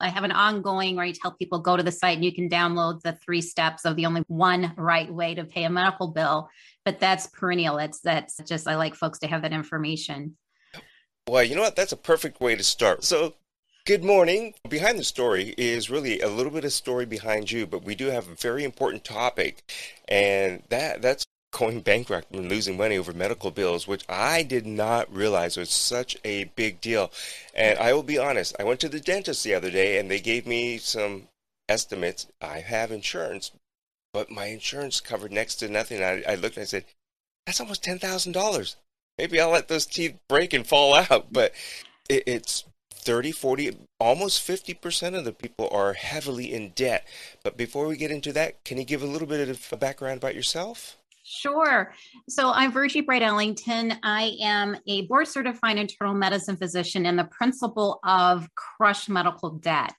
I have an ongoing where I tell people go to the site and you can download the three steps of the only one right way to pay a medical bill. But that's perennial. It's that's just I like folks to have that information. Well, you know what? That's a perfect way to start. So Good morning. Behind the story is really a little bit of story behind you, but we do have a very important topic, and that that's going bankrupt and losing money over medical bills, which I did not realize was such a big deal. And I will be honest, I went to the dentist the other day and they gave me some estimates. I have insurance, but my insurance covered next to nothing. I, I looked and I said, that's almost $10,000. Maybe I'll let those teeth break and fall out. But it, it's 30, 40, almost 50% of the people are heavily in debt. But before we get into that, can you give a little bit of a background about yourself? Sure. So I'm Virgie Bright Ellington. I am a board certified internal medicine physician and the principal of Crush Medical Debt.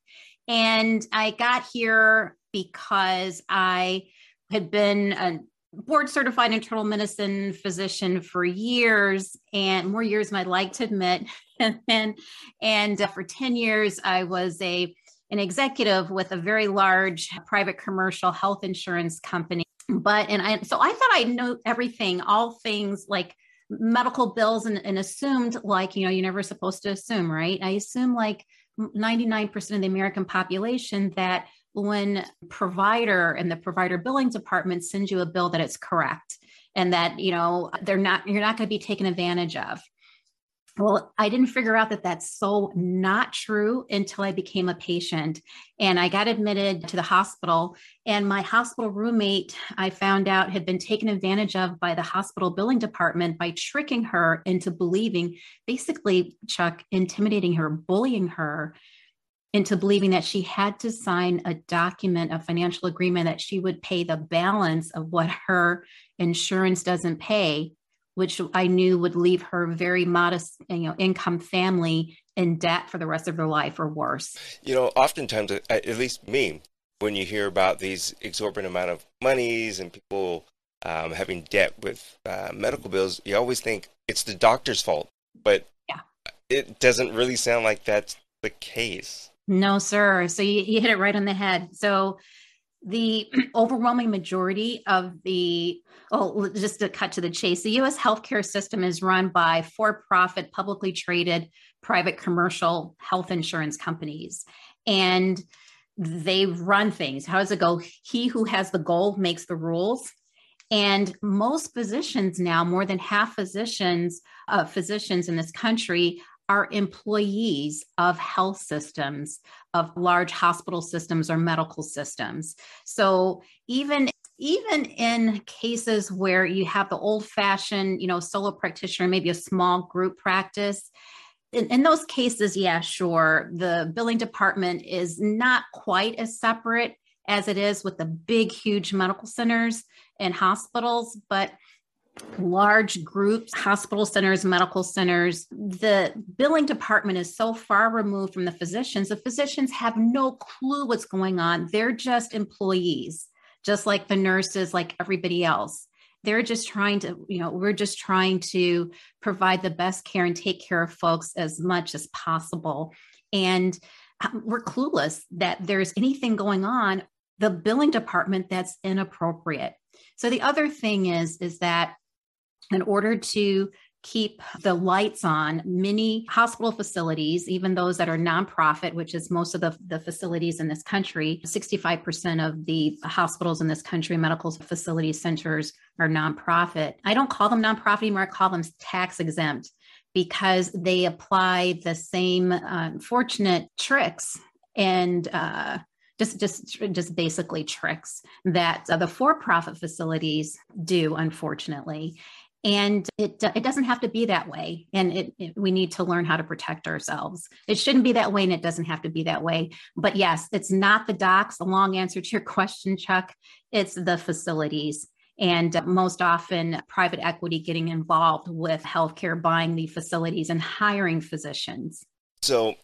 And I got here because I had been a board certified internal medicine physician for years and more years than I'd like to admit. and and, uh, for 10 years, I was a an executive with a very large private commercial health insurance company. But and I so I thought I know everything, all things like medical bills and, and assumed like, you know, you're never supposed to assume, right? I assume like 99% of the American population that when provider and the provider billing department sends you a bill that it's correct and that you know they're not you're not going to be taken advantage of well, I didn't figure out that that's so not true until I became a patient and I got admitted to the hospital. And my hospital roommate, I found out, had been taken advantage of by the hospital billing department by tricking her into believing, basically, Chuck, intimidating her, bullying her into believing that she had to sign a document, a financial agreement that she would pay the balance of what her insurance doesn't pay, which I knew would leave her very modest, you know, income family in debt for the rest of their life or worse. You know, oftentimes, at least me, when you hear about these exorbitant amount of monies and people um, having debt with uh, medical bills, you always think it's the doctor's fault, but yeah. it doesn't really sound like that's the case. No, sir. So you, you hit it right on the head. So the overwhelming majority of the oh just to cut to the chase the us healthcare system is run by for-profit publicly traded private commercial health insurance companies. And they run things. How does it go? He who has the goal makes the rules. And most physicians now more than half physicians uh, physicians in this country are employees of health systems, of large hospital systems or medical systems. So even even in cases where you have the old fashioned, you know, solo practitioner, maybe a small group practice, in, in, those cases, yeah, sure, the billing department is not quite as separate as it is with the big, huge medical centers and hospitals, but large groups, hospital centers, medical centers, the billing department is so far removed from the physicians. The physicians have no clue what's going on. They're just employees, just like the nurses, like everybody else. They're just trying to, you know, we're just trying to provide the best care and take care of folks as much as possible. And um, we're clueless that there's anything going on the billing department that's inappropriate. So the other thing is is that in order to keep the lights on many hospital facilities even those that are nonprofit which is most of the, the facilities in this country 65% of the hospitals in this country medical facilities centers are nonprofit. I don't call them nonprofit anymore i call them tax exempt because they apply the same uh, unfortunate tricks and uh, just just just basically tricks that uh, the for-profit facilities do unfortunately. And it it doesn't have to be that way. And it, it, we need to learn how to protect ourselves. It shouldn't be that way and it doesn't have to be that way. But yes it's not the docs the long answer to your question chuck. It's the facilities. And most often private equity getting involved with healthcare buying the facilities and hiring physicians. So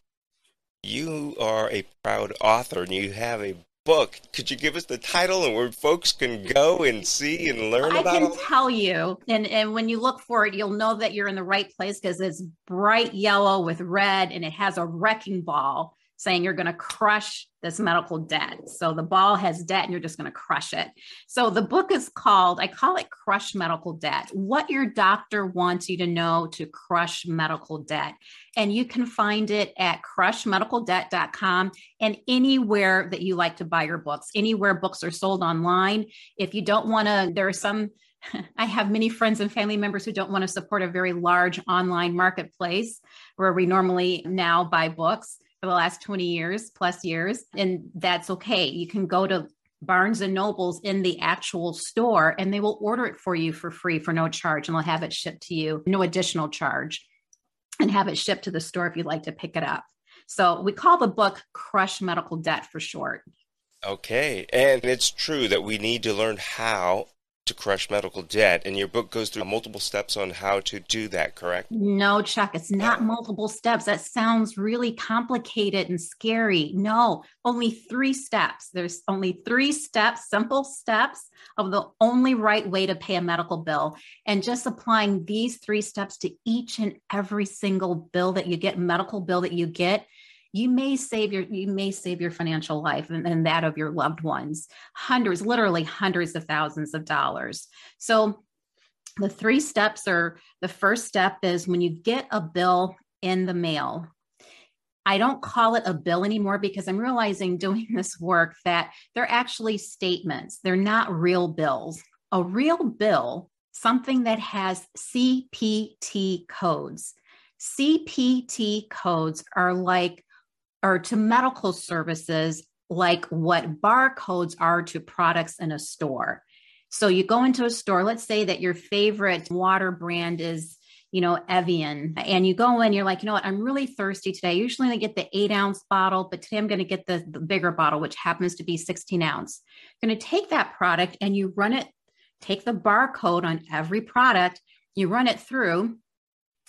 you are a proud author and you have a book. Could you give us the title and where folks can go and see and learn I about it? I can tell you. And, and when you look for it, you'll know that you're in the right place because it's bright yellow with red and it has a wrecking ball saying you're going to crush this medical debt. So the ball has debt and you're just going to crush it. So the book is called, I call it Crush Medical Debt What Your Doctor Wants You to Know to Crush Medical Debt. And you can find it at crushmedicaldebt.com and anywhere that you like to buy your books, anywhere books are sold online. If you don't want to, there are some I have many friends and family members who don't want to support a very large online marketplace where we normally now buy books for the last 20 years plus years. And that's okay. You can go to Barnes and Nobles in the actual store and they will order it for you for free for no charge and they'll have it shipped to you, no additional charge, and have it shipped to the store if you'd like to pick it up. So we call the book Crush Medical Debt for short. Okay. And it's true that we need to learn how to crush medical debt. And your book goes through multiple steps on how to do that, correct? No, Chuck, it's not multiple steps. That sounds really complicated and scary. No, only three steps. There's only three steps, simple steps of the only right way to pay a medical bill. And just applying these three steps to each and every single bill that you get, medical bill that you get, you may save your you may save your financial life and, and that of your loved ones hundreds literally hundreds of thousands of dollars so the three steps are the first step is when you get a bill in the mail I don't call it a bill anymore because I'm realizing doing this work that they're actually statements. They're not real bills. A real bill, something that has CPT codes. CPT codes are like or to medical services like what barcodes are to products in a store. So you go into a store, let's say that your favorite water brand is, you know, Evian, and you go in, you're like, you know what, I'm really thirsty today. Usually I get the eight ounce bottle, but today I'm going to get the, the bigger bottle, which happens to be 16 ounce. You're going to take that product and you run it, take the barcode on every product, you run it through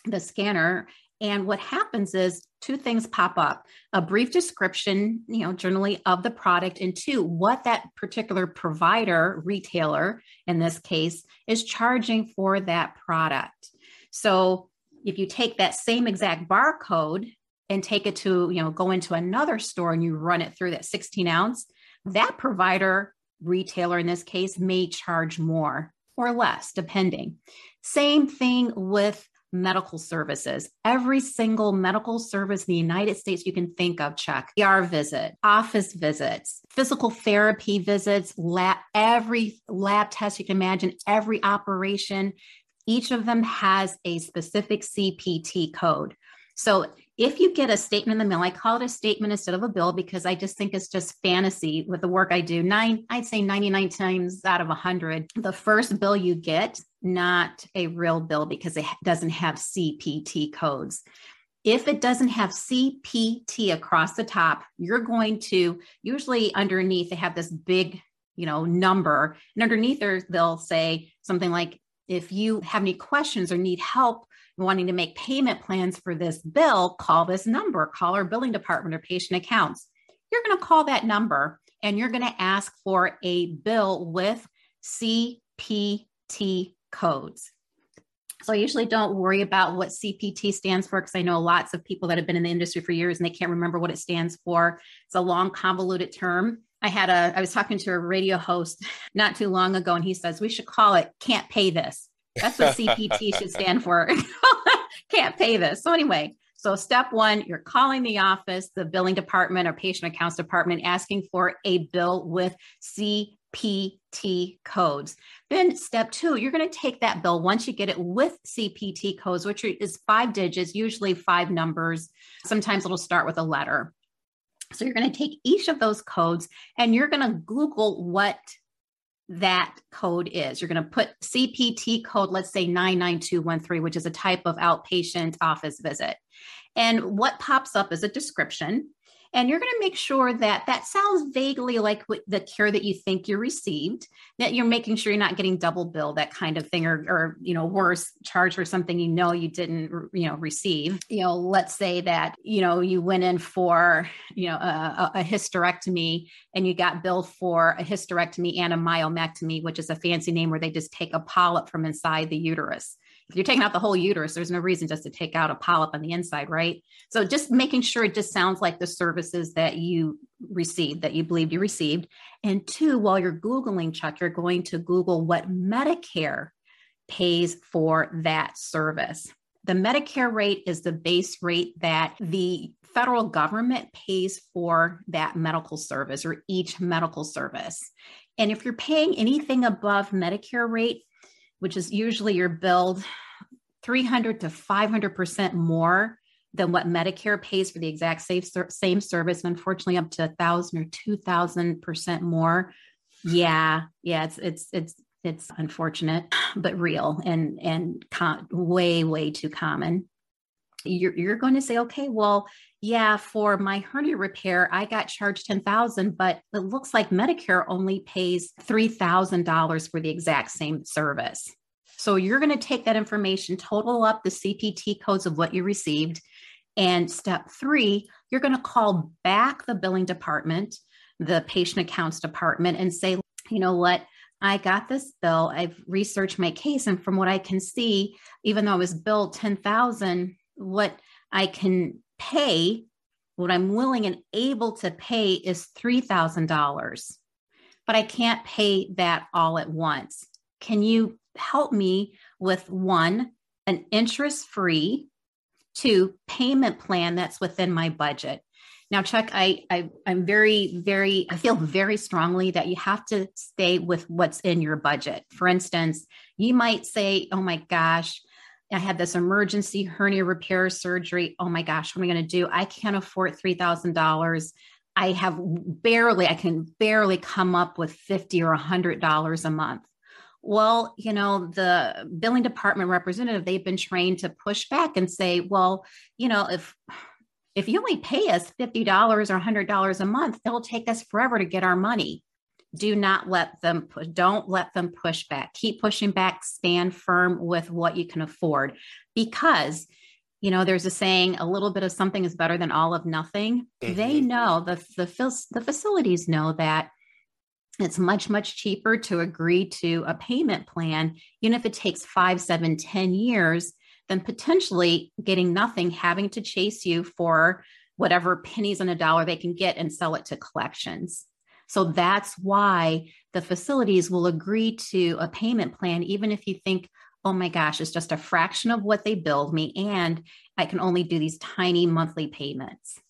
the scanner and what happens is two things pop up a brief description, you know, generally of the product, and two, what that particular provider, retailer in this case, is charging for that product. So if you take that same exact barcode and take it to, you know, go into another store and you run it through that 16 ounce, that provider, retailer in this case, may charge more or less, depending. Same thing with medical services. Every single medical service in the United States you can think of, check. ER visit, office visits, physical therapy visits, lab, every lab test you can imagine, every operation, each of them has a specific CPT code. So if you get a statement in the mail, I call it a statement instead of a bill because I just think it's just fantasy with the work I do. Nine, I'd say 99 times out of 100, the first bill you get, not a real bill because it doesn't have CPT codes. If it doesn't have CPT across the top, you're going to usually underneath they have this big, you know, number, and underneath there they'll say something like, "If you have any questions or need help wanting to make payment plans for this bill, call this number, call our billing department or patient accounts. You're going to call that number and you're going to ask for a bill with CPT codes. So I usually don't worry about what CPT stands for because I know lots of people that have been in the industry for years and they can't remember what it stands for. It's a long, convoluted term. I had a, I was talking to a radio host not too long ago and he says, we should call it can't pay this that's what CPT should stand for. Can't pay this. So, anyway, so step one, you're calling the office, the billing department or patient accounts department, asking for a bill with CPT codes. Then step two, you're going to take that bill once you get it with CPT codes, which is five digits, usually five numbers. Sometimes it'll start with a letter. So you're going to take each of those codes and you're going to Google what that code is. You're going to put CPT code, let's say 99213, which is a type of outpatient office visit. And what pops up is a description and you're going to make sure that that sounds vaguely like the care that you think you received that you're making sure you're not getting double bill that kind of thing or, or you know worse charge for something you know you didn't you know receive. You know let's say that you know you went in for you know a, a hysterectomy and you got billed for a hysterectomy and a myomectomy which is a fancy name where they just take a polyp from inside the uterus if you're taking out the whole uterus, there's no reason just to take out a polyp on the inside, right? So just making sure it just sounds like the services that you received, that you believed you received. And two, while you're Googling, Chuck, you're going to Google what Medicare pays for that service. The Medicare rate is the base rate that the federal government pays for that medical service or each medical service. And if you're paying anything above Medicare rate, which is usually your billed 300 to 500% more than what Medicare pays for the exact same, same service, and unfortunately up to a thousand or two thousand percent more. Yeah, yeah, it's it's it's it's unfortunate, but real and and com- way way too common. You're you're going to say, okay, well, yeah, for my hernia repair, I got charged ten thousand, but it looks like Medicare only pays three thousand dollars for the exact same service. So you're going to take that information, total up the CPT codes of what you received, and step three, you're going to call back the billing department, the patient accounts department, and say, you know what? I got this bill. I've researched my case, and from what I can see, even though I was billed ten thousand, what I can pay, what I'm willing and able to pay is three thousand dollars, but I can't pay that all at once. Can you help me with one, an interest-free, two, payment plan that's within my budget? Now, Chuck, I, I I'm very, very, I feel very strongly that you have to stay with what's in your budget. For instance, you might say, "Oh my gosh, I had this emergency hernia repair surgery. Oh my gosh, what am I going to do? I can't afford three thousand dollars. I have barely, I can barely come up with fifty or a hundred dollars a month." Well, you know, the billing department representative, they've been trained to push back and say, well, you know, if if you only pay us $50 or $100 a month, it'll take us forever to get our money. Do not let them don't let them push back. Keep pushing back, stand firm with what you can afford because you know there's a saying a little bit of something is better than all of nothing mm-hmm. they know the, the the facilities know that it's much much cheaper to agree to a payment plan even if it takes five seven ten years than potentially getting nothing, having to chase you for whatever pennies on a dollar they can get and sell it to collections. So that's why the facilities will agree to a payment plan, even if you think, oh my gosh, it's just a fraction of what they billed me, and I can only do these tiny monthly payments.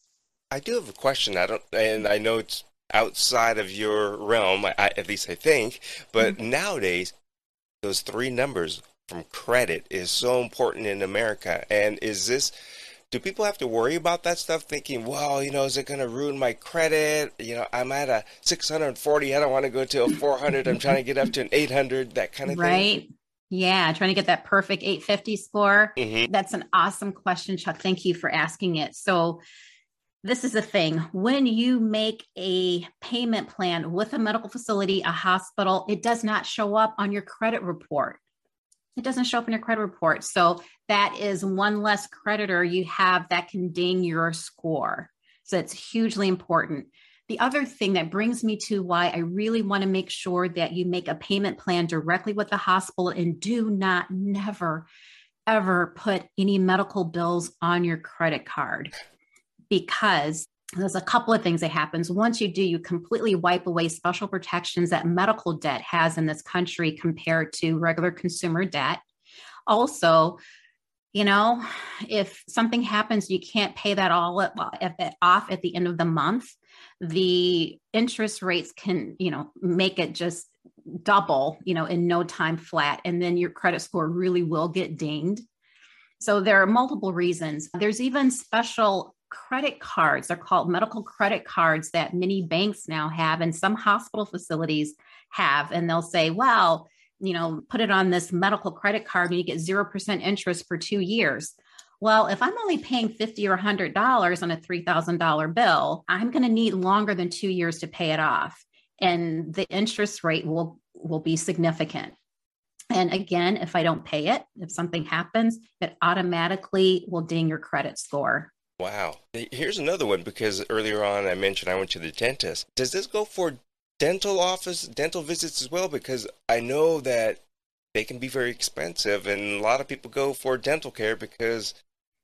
I do have a question. I don't, and I know it's outside of your realm, I, at least I think, but mm-hmm. nowadays, those three numbers from credit is so important in America. And is this do people have to worry about that stuff thinking, well, you know, is it going to ruin my credit? You know, I'm at a 640. I don't want to go to a 400. I'm trying to get up to an 800, that kind of right. thing. Right. Yeah. Trying to get that perfect 850 score. Mm-hmm. That's an awesome question, Chuck. Thank you for asking it. So, this is the thing when you make a payment plan with a medical facility, a hospital, it does not show up on your credit report it doesn't show up in your credit report. So that is one less creditor you have that can ding your score. So it's hugely important. The other thing that brings me to why I really want to make sure that you make a payment plan directly with the hospital and do not never ever put any medical bills on your credit card because there's a couple of things that happens. Once you do you completely wipe away special protections that medical debt has in this country compared to regular consumer debt. Also you know if something happens you can't pay that all at, off at the end of the month the interest rates can you know make it just double you know in no time flat and then your credit score really will get dinged. So there are multiple reasons. There's even special credit cards. They're called medical credit cards that many banks now have, and some hospital facilities have. And they'll say, well, you know, put it on this medical credit card and you get 0% interest for two years. Well, if I'm only paying 50 or $100 on a $3,000 bill, I'm going to need longer than two years to pay it off. And the interest rate will, will be significant. And again, if I don't pay it, if something happens, it automatically will ding your credit score. Wow. Here's another one because earlier on I mentioned I went to the dentist. Does this go for dental office, dental visits as well? Because I know that they can be very expensive, and a lot of people go for dental care because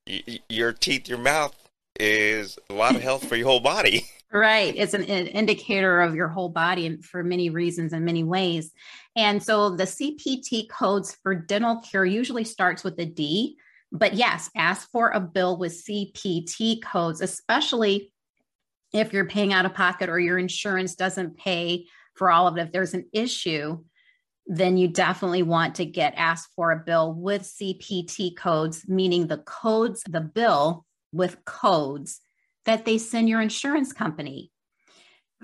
y- your teeth, your mouth is a lot of health for your whole body. Right. It's an, an, indicator of your whole body and for many reasons and many ways. And so the CPT codes for dental care usually starts with a D. But yes, ask for a bill with CPT codes, especially if you're paying out of pocket or your insurance doesn't pay for all of it. If there's an issue, then you definitely want to get asked for a bill with CPT codes, meaning the codes, the bill with codes that they send your insurance company.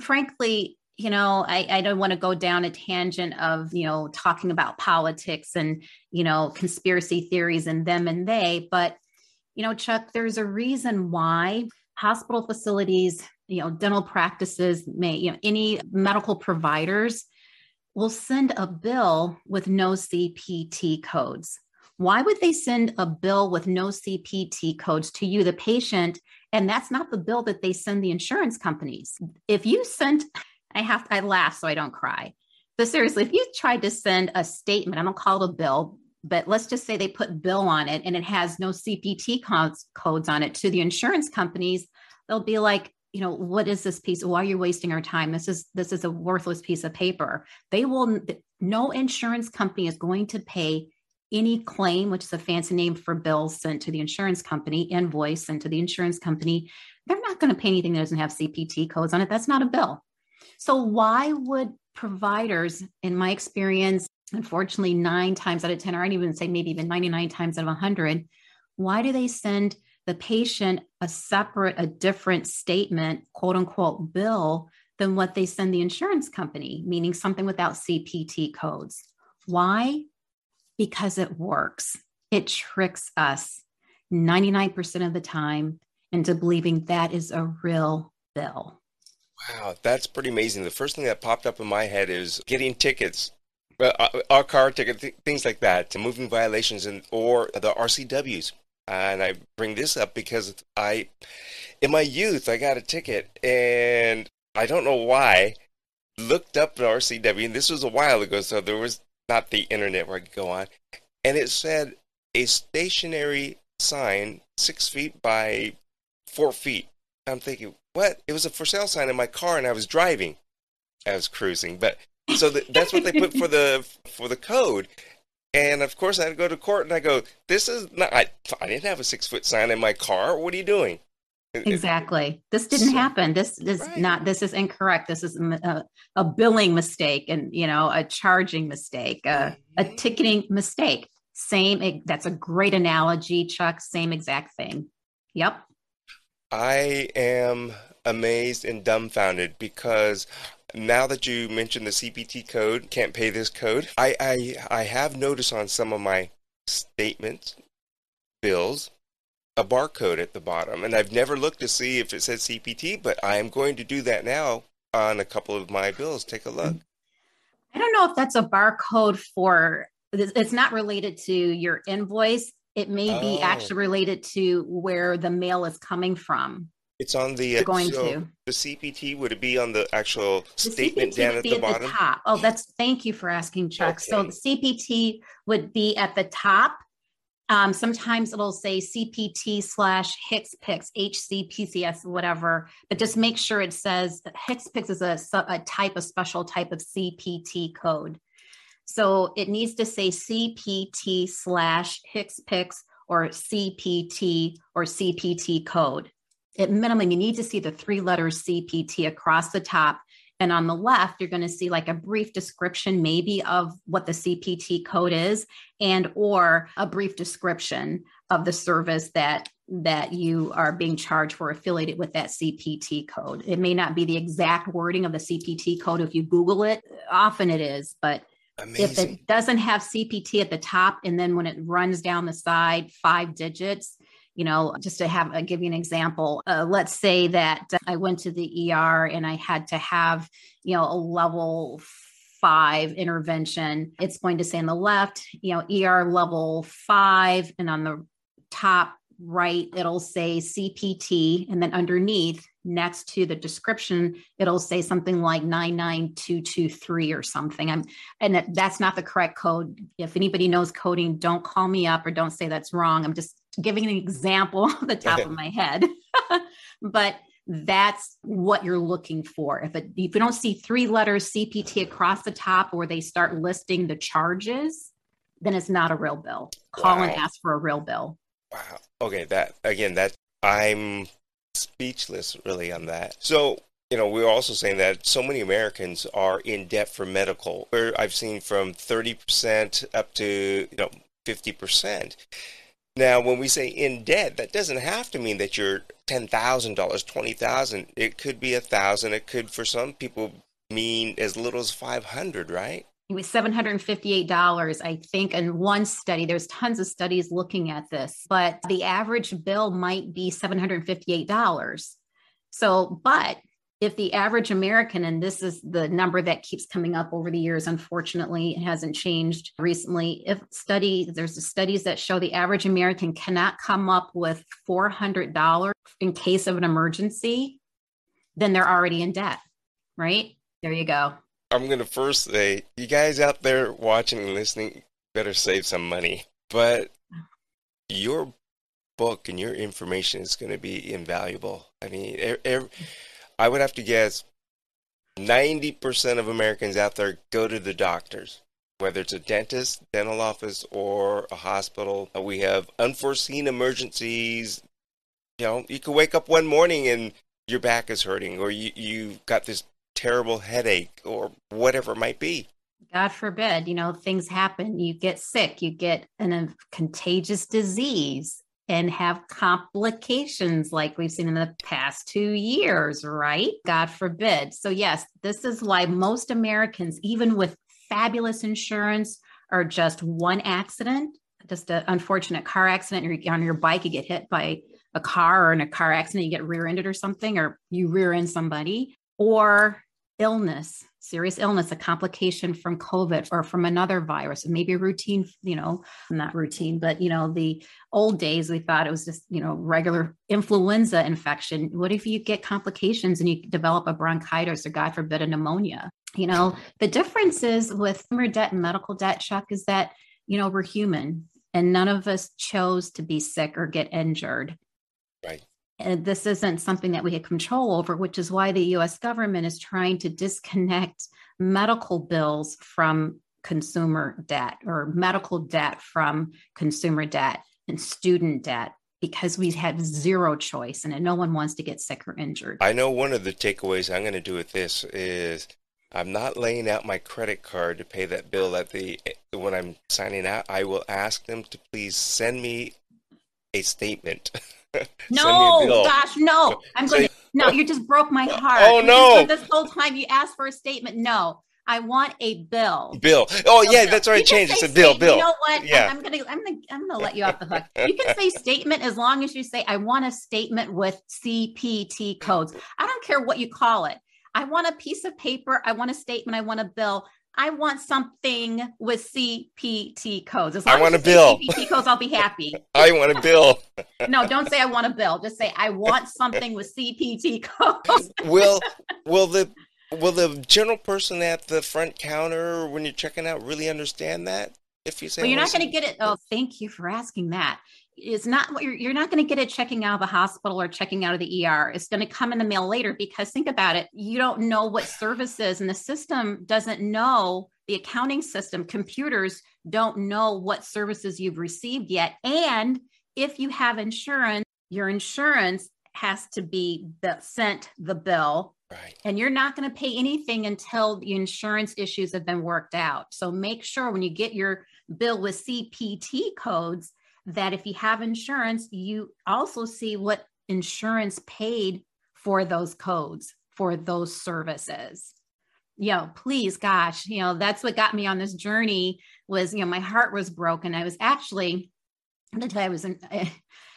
Frankly, you know, I, I don't want to go down a tangent of, you know, talking about politics and, you know, conspiracy theories and them and they, but, you know, Chuck, there's a reason why hospital facilities, you know, dental practices may, you know, any medical providers will send a bill with no CPT codes. Why would they send a bill with no CPT codes to you, the patient? And that's not the bill that they send the insurance companies. If you sent, I have, I laugh so I don't cry. But seriously, if you tried to send a statement, I don't call it a bill, but let's just say they put bill on it and it has no CPT codes, codes on it to the insurance companies, they'll be like, you know what is this piece why are you wasting our time this is this is a worthless piece of paper they will no insurance company is going to pay any claim, which is a fancy name for bills sent to the insurance company, invoice sent to the insurance company, they're not going to pay anything that doesn't have CPT codes on it. That's not a bill. So, why would providers, in my experience, unfortunately, nine times out of 10, or I'd even say maybe even 99 times out of 100, why do they send the patient a separate, a different statement, quote unquote, bill than what they send the insurance company, meaning something without CPT codes? Why? because it works. It tricks us 99% of the time into believing that is a real bill. Wow, that's pretty amazing. The first thing that popped up in my head is getting tickets, uh, our car ticket, th- things like that, to moving violations and or the RCWs. And I bring this up because I, in my youth, I got a ticket, and I don't know why. Looked up the RCW, and this was a while ago, so there was not the internet where I could go on, and it said a stationary sign six feet by four feet. I'm thinking, what? It was a for sale sign in my car, and I was driving. I was cruising, but so the, that's what they put for the for the code. And of course, I had to go to court, and I go, "This is not. I, I didn't have a six foot sign in my car. What are you doing?" Exactly. This didn't so, happen. This is right. not. This is incorrect. This is a, a, billing mistake, and you know, a charging mistake, a, a mm-hmm. ticketing mistake. Same. That's a great analogy, Chuck. Same exact thing. Yep. I am amazed and dumbfounded because now that you mentioned the CPT code, can't pay this code. I I, I have noticed on some of my statements, bills, a barcode at the bottom. And I've never looked to see if it says CPT, but I am going to do that now on a couple of my bills. Take a look. I don't know if that's a barcode for, it's not related to your invoice. It may oh. be actually related to where the mail is coming from. It's on the uh, going so to the CPT. Would it be on the actual the statement CPT down at the at bottom? The top. Oh, that's thank you for asking, Chuck. Okay. So the CPT would be at the top, um, sometimes it'll say CPT slash HCPCS, HCPCS, whatever, but just make sure it says HCPCS is a, a type, a special type of CPT code. So it needs to say CPT slash HCPCS or CPT or CPT code. At minimum, you need to see the three letters CPT across the top and on the left, you're going to see like a brief description maybe of what the CPT code is and or a brief description of the service that that you are being charged for affiliated with that CPT code. It may not be the exact wording of the CPT code if you Google it. Often it is, but Amazing. if it doesn't have CPT at the top and then when it runs down the side five digits, you know just to have uh, give you an example uh, let's say that i went to the er and i had to have you know a level five intervention. It's going to say on the left you know er level five and on the top right, it'll say CPT, and then underneath, next to the description, it'll say something like 99223 or something. I'm, and that's not the correct code. If anybody knows coding, don't call me up or don't say that's wrong. I'm just giving an example off the top of my head. but that's what you're looking for. If, it, if you don't see three letters CPT across the top or they start listing the charges, then it's not a real bill. Call wow. and ask for a real bill. Wow. Okay, that again, that I'm speechless really on that. So, you know, we're also saying that so many Americans are in debt for medical. Where I've seen from 30% up to, you know, 50%. Now, when we say in debt, that doesn't have to mean that you're ten thousand dollars, $20,000. It could be a thousand. It could, for some people, mean as little as five hundred. Right? It was seven hundred and fifty-eight dollars, I think. In one study, there's tons of studies looking at this, but the average bill might be seven hundred fifty-eight dollars. So, but if the average American, and this is the number that keeps coming up over the years, unfortunately, it hasn't changed recently. If study, there's studies that show the average American cannot come up with $400 in case of an emergency, then they're already in debt, right? There you go. I'm going to first say, you guys out there watching and listening better save some money. But your book and your information is going to be invaluable. I mean, every, I would have to guess 90% of Americans out there go to the doctors, whether it's a dentist, dental office, or a hospital. We have unforeseen emergencies. You know, you could wake up one morning and your back is hurting, or you, you got this terrible headache, or whatever it might be. God forbid, you know, things happen. You get sick, you get an, a contagious disease and have complications like we've seen in the past two years, right? God forbid. So, yes, this is why most Americans, even with fabulous insurance, are just one accident, just an unfortunate car accident. You're on your bike, you get hit by a car, or in a car accident, you get rear ended or something, or you rear end somebody, or illness serious illness, a complication from COVID or from another virus, maybe a routine, you know, not routine, but, you know, the old days, we thought it was just, you know, regular influenza infection. What if you get complications and you develop a bronchitis or, God forbid, a pneumonia? You know, the difference is with debt and medical debt, Chuck, is that, you know, we're human and none of us chose to be sick or get injured. Right and this isn't something that we have control over, which is why the US government is trying to disconnect medical bills from consumer debt or medical debt from consumer debt and student debt because we have zero choice and no one wants to get sick or injured. I know one of the takeaways I'm going to do with this is I'm not laying out my credit card to pay that bill at the when I'm signing out. I will ask them to please send me a statement. no, gosh, no. I'm going to, no, you just broke my oh, heart. Oh, no. This whole time you asked for a statement. No. I want a bill. Bill. Oh yeah, bill. that's right. I changed. It's a bill. Bill. You know what? Yeah. I'm, I'm, gonna I'm gonna I'm gonna let you off the hook. You can say statement as long as you say I want a statement with CPT codes. I don't care what you call it. I want a piece of paper. I want a statement. I want a bill. I want something with CPT codes. As long I want a bill. CPT codes, I'll be happy. I want a bill. no, don't say I want a bill. Just say I want something with CPT codes. will will the will the general person at the front counter when you're checking out really understand that? If you say, well, you're not going to get it. Oh, thank you for asking that it's not what you're, you're not going to get it checking out of the hospital or checking out of the ER. It's going to come in the mail later because think about it. You don't know what services and the system doesn't know the accounting system, computers don't know what services you've received yet. And if you have insurance, your insurance has to be the, sent the bill. Right. And you're not going to pay anything until the insurance issues have been worked out. So make sure when you get your bill with CPT codes that if you have insurance, you also see what insurance paid for those codes, for those services. You know, please, gosh, you know, that's what got me on this journey was, you know, my heart was broken. I was actually, I'm gonna tell you, I was in,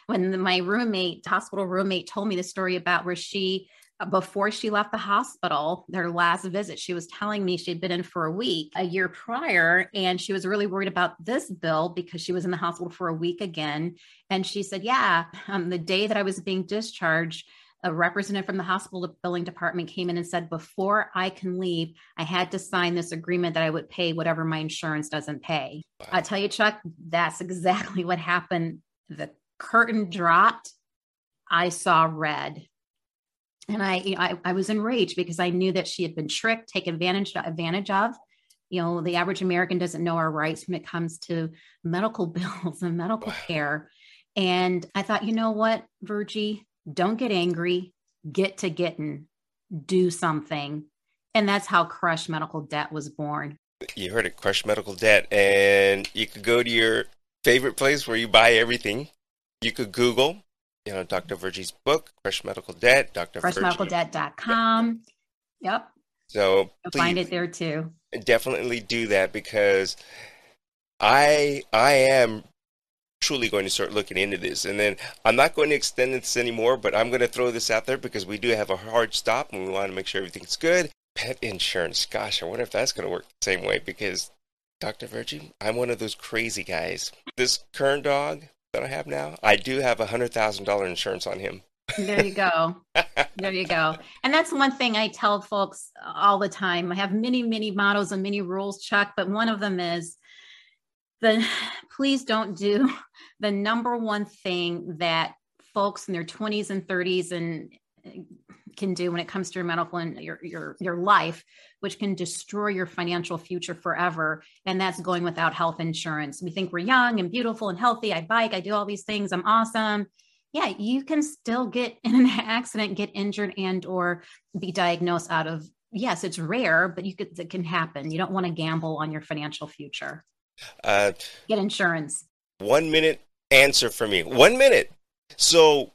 when my roommate, hospital roommate told me the story about where she before she left the hospital, their last visit, she was telling me she'd been in for a week a year prior, and she was really worried about this bill because she was in the hospital for a week again. And she said, Yeah, on the day that I was being discharged, a representative from the hospital billing department came in and said, Before I can leave, I had to sign this agreement that I would pay whatever my insurance doesn't pay. Wow. I tell you, Chuck, that's exactly what happened. The curtain dropped. I saw red. And I, you know, I, I was enraged because I knew that she had been tricked, taken advantage, advantage of. You know, the average American doesn't know our rights when it comes to medical bills and medical care. And I thought, you know what, Virgie, don't get angry, get to getting, do something. And that's how Crush Medical Debt was born. You heard it, Crush Medical Debt. And you could go to your favorite place where you buy everything. You could Google, you know, Dr. Virgie's book, Crush Medical Debt, Dr. CrushMedicalDebt.com. Yep. So you'll find it there too. Definitely do that because I I am truly going to start looking into this. And then I'm not going to extend this anymore, but I'm going to throw this out there because we do have a hard stop and we want to make sure everything's good. Pet insurance. Gosh, I wonder if that's going to work the same way because Dr. Virgie, I'm one of those crazy guys. This current dog that I have now, I do have a $100,000 insurance on him. there you go. there you go. And that's one thing I tell folks all the time. I have many, many mottos and many rules, Chuck, but one of them is the please don't do the number one thing that folks in their 20s and 30s and can do when it comes to your medical and your your your life which can destroy your financial future forever. And that's going without health insurance. We think we're young and beautiful and healthy. I bike i do all these things. I'm awesome. Yeah you can still get in an accident get injured and or be diagnosed out of yes it's rare but you could it can happen. You don't want to gamble on your financial future. Uh, Get insurance. One minute answer for me. One minute. So,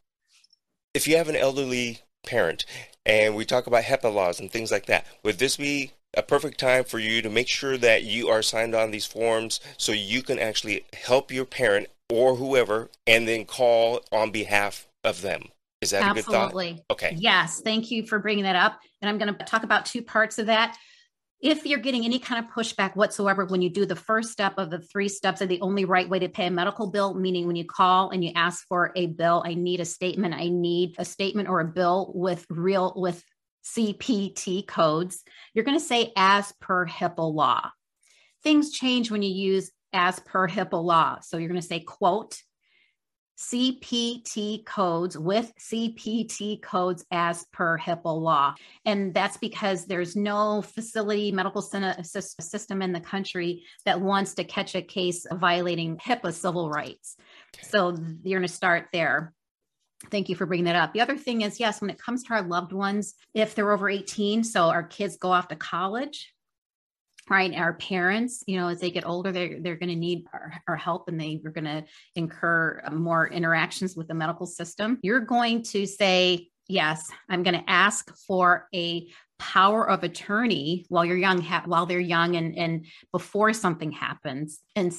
if you have an elderly parent and we talk about HIPAA laws and things like that, would this be a perfect time for you to make sure that you are signed on these forms so you can actually help your parent or whoever and then call on behalf of them? Is that Absolutely. a good thought? Okay. Yes. Thank you for bringing that up. And I'm going to talk about two parts of that if you're getting any kind of pushback whatsoever when you do the first step of the three steps of the only right way to pay a medical bill, meaning when you call and you ask for a bill, I need a statement, I need a statement or a bill with real, with CPT codes, you're going to say as per HIPAA law. Things change when you use as per HIPAA law. So you're going to say, quote, CPT codes with CPT codes as per HIPAA law. And that's because there's no facility medical system in the country that wants to catch a case violating HIPAA civil rights. So you're going to start there. Thank you for bringing that up. The other thing is, yes, when it comes to our loved ones, if they're over 18, so our kids go off to college, right our parents you know as they get older they're, they're going to need our, our, help and they are going to incur more interactions with the medical system. You're going to say yes i'm going to ask for a power of attorney while you're young ha- while they're young and and before something happens. And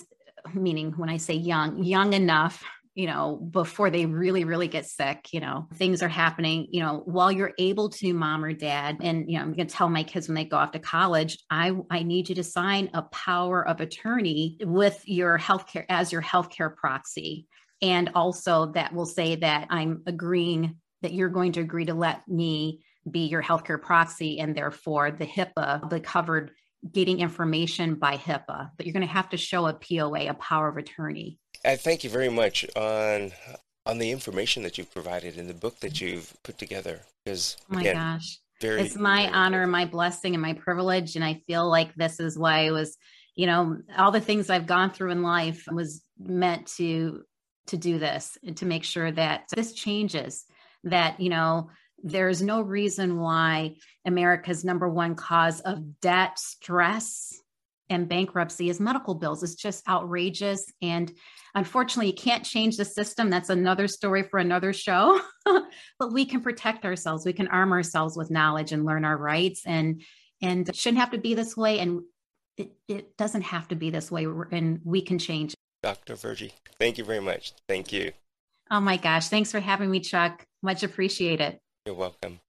meaning when i say young young enough you know, before they really, really get sick, you know, things are happening, you know, while you're able to mom or dad. And, you know, I'm going to tell my kids when they go off to college, I, I need you to sign a power of attorney with your healthcare as your healthcare proxy. And also that will say that I'm agreeing that you're going to agree to let me be your healthcare proxy and therefore the HIPAA, the covered getting information by HIPAA, but you're going to have to show a POA, a power of attorney. I thank you very much on on the information that you've provided in the book that you've put together. Because oh my again, gosh, very, it's my very honor, my blessing, and my privilege, and I feel like this is why I was, you know, all the things I've gone through in life was meant to to do this and to make sure that this changes. That you know there's no reason why America's number one cause of debt, stress, and bankruptcy is medical bills. It's just outrageous. And unfortunately, you can't change the system. That's another story for another show. but we can protect ourselves. We can arm ourselves with knowledge and learn our rights. And and it shouldn't have to be this way. And it, it doesn't have to be this way. And we can change. Dr. Virgie, thank you very much. Thank you. Oh my gosh. Thanks for having me, Chuck. Much appreciated. You're welcome.